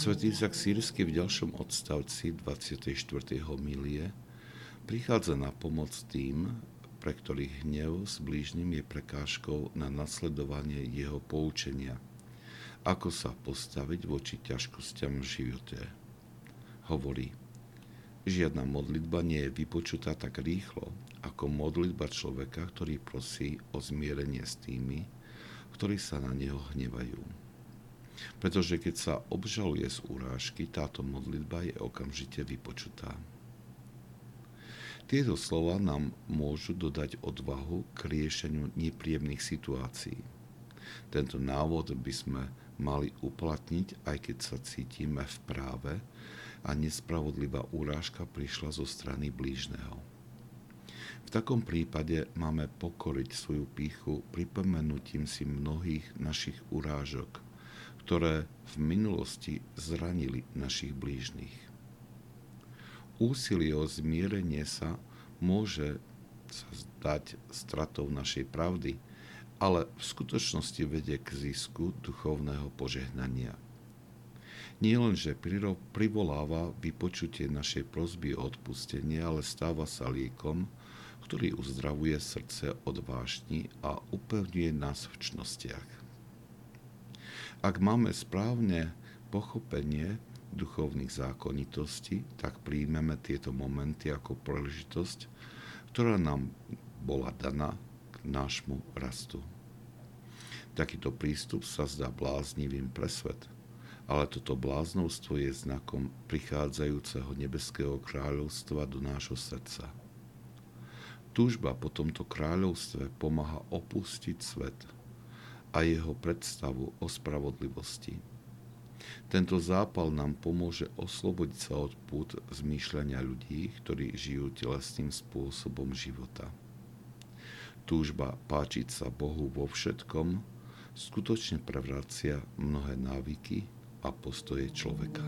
Svetý Izak Sírsky v ďalšom odstavci 24. homilie prichádza na pomoc tým, pre ktorých hnev s blížnym je prekážkou na nasledovanie jeho poučenia. Ako sa postaviť voči ťažkostiam v živote. Hovorí, žiadna modlitba nie je vypočutá tak rýchlo, ako modlitba človeka, ktorý prosí o zmierenie s tými, ktorí sa na neho hnevajú. Pretože keď sa obžaluje z urážky, táto modlitba je okamžite vypočutá. Tieto slova nám môžu dodať odvahu k riešeniu nepríjemných situácií. Tento návod by sme mali uplatniť, aj keď sa cítime v práve a nespravodlivá úrážka prišla zo strany blížneho. V takom prípade máme pokoriť svoju píchu pripomenutím si mnohých našich urážok, ktoré v minulosti zranili našich blížnych. Úsilie o zmierenie sa môže sa zdať stratou našej pravdy, ale v skutočnosti vedie k zisku duchovného požehnania. Nie len, že privoláva vypočutie našej prosby o odpustenie, ale stáva sa liekom, ktorý uzdravuje srdce od vášni a upevňuje nás v čnostiach. Ak máme správne pochopenie duchovných zákonitostí, tak príjmeme tieto momenty ako príležitosť, ktorá nám bola daná k nášmu rastu. Takýto prístup sa zdá bláznivým pre svet, ale toto bláznovstvo je znakom prichádzajúceho nebeského kráľovstva do nášho srdca. Túžba po tomto kráľovstve pomáha opustiť svet a jeho predstavu o spravodlivosti – tento zápal nám pomôže oslobodiť sa od pút zmýšľania ľudí, ktorí žijú telesným spôsobom života. Túžba páčiť sa Bohu vo všetkom skutočne prevracia mnohé návyky a postoje človeka.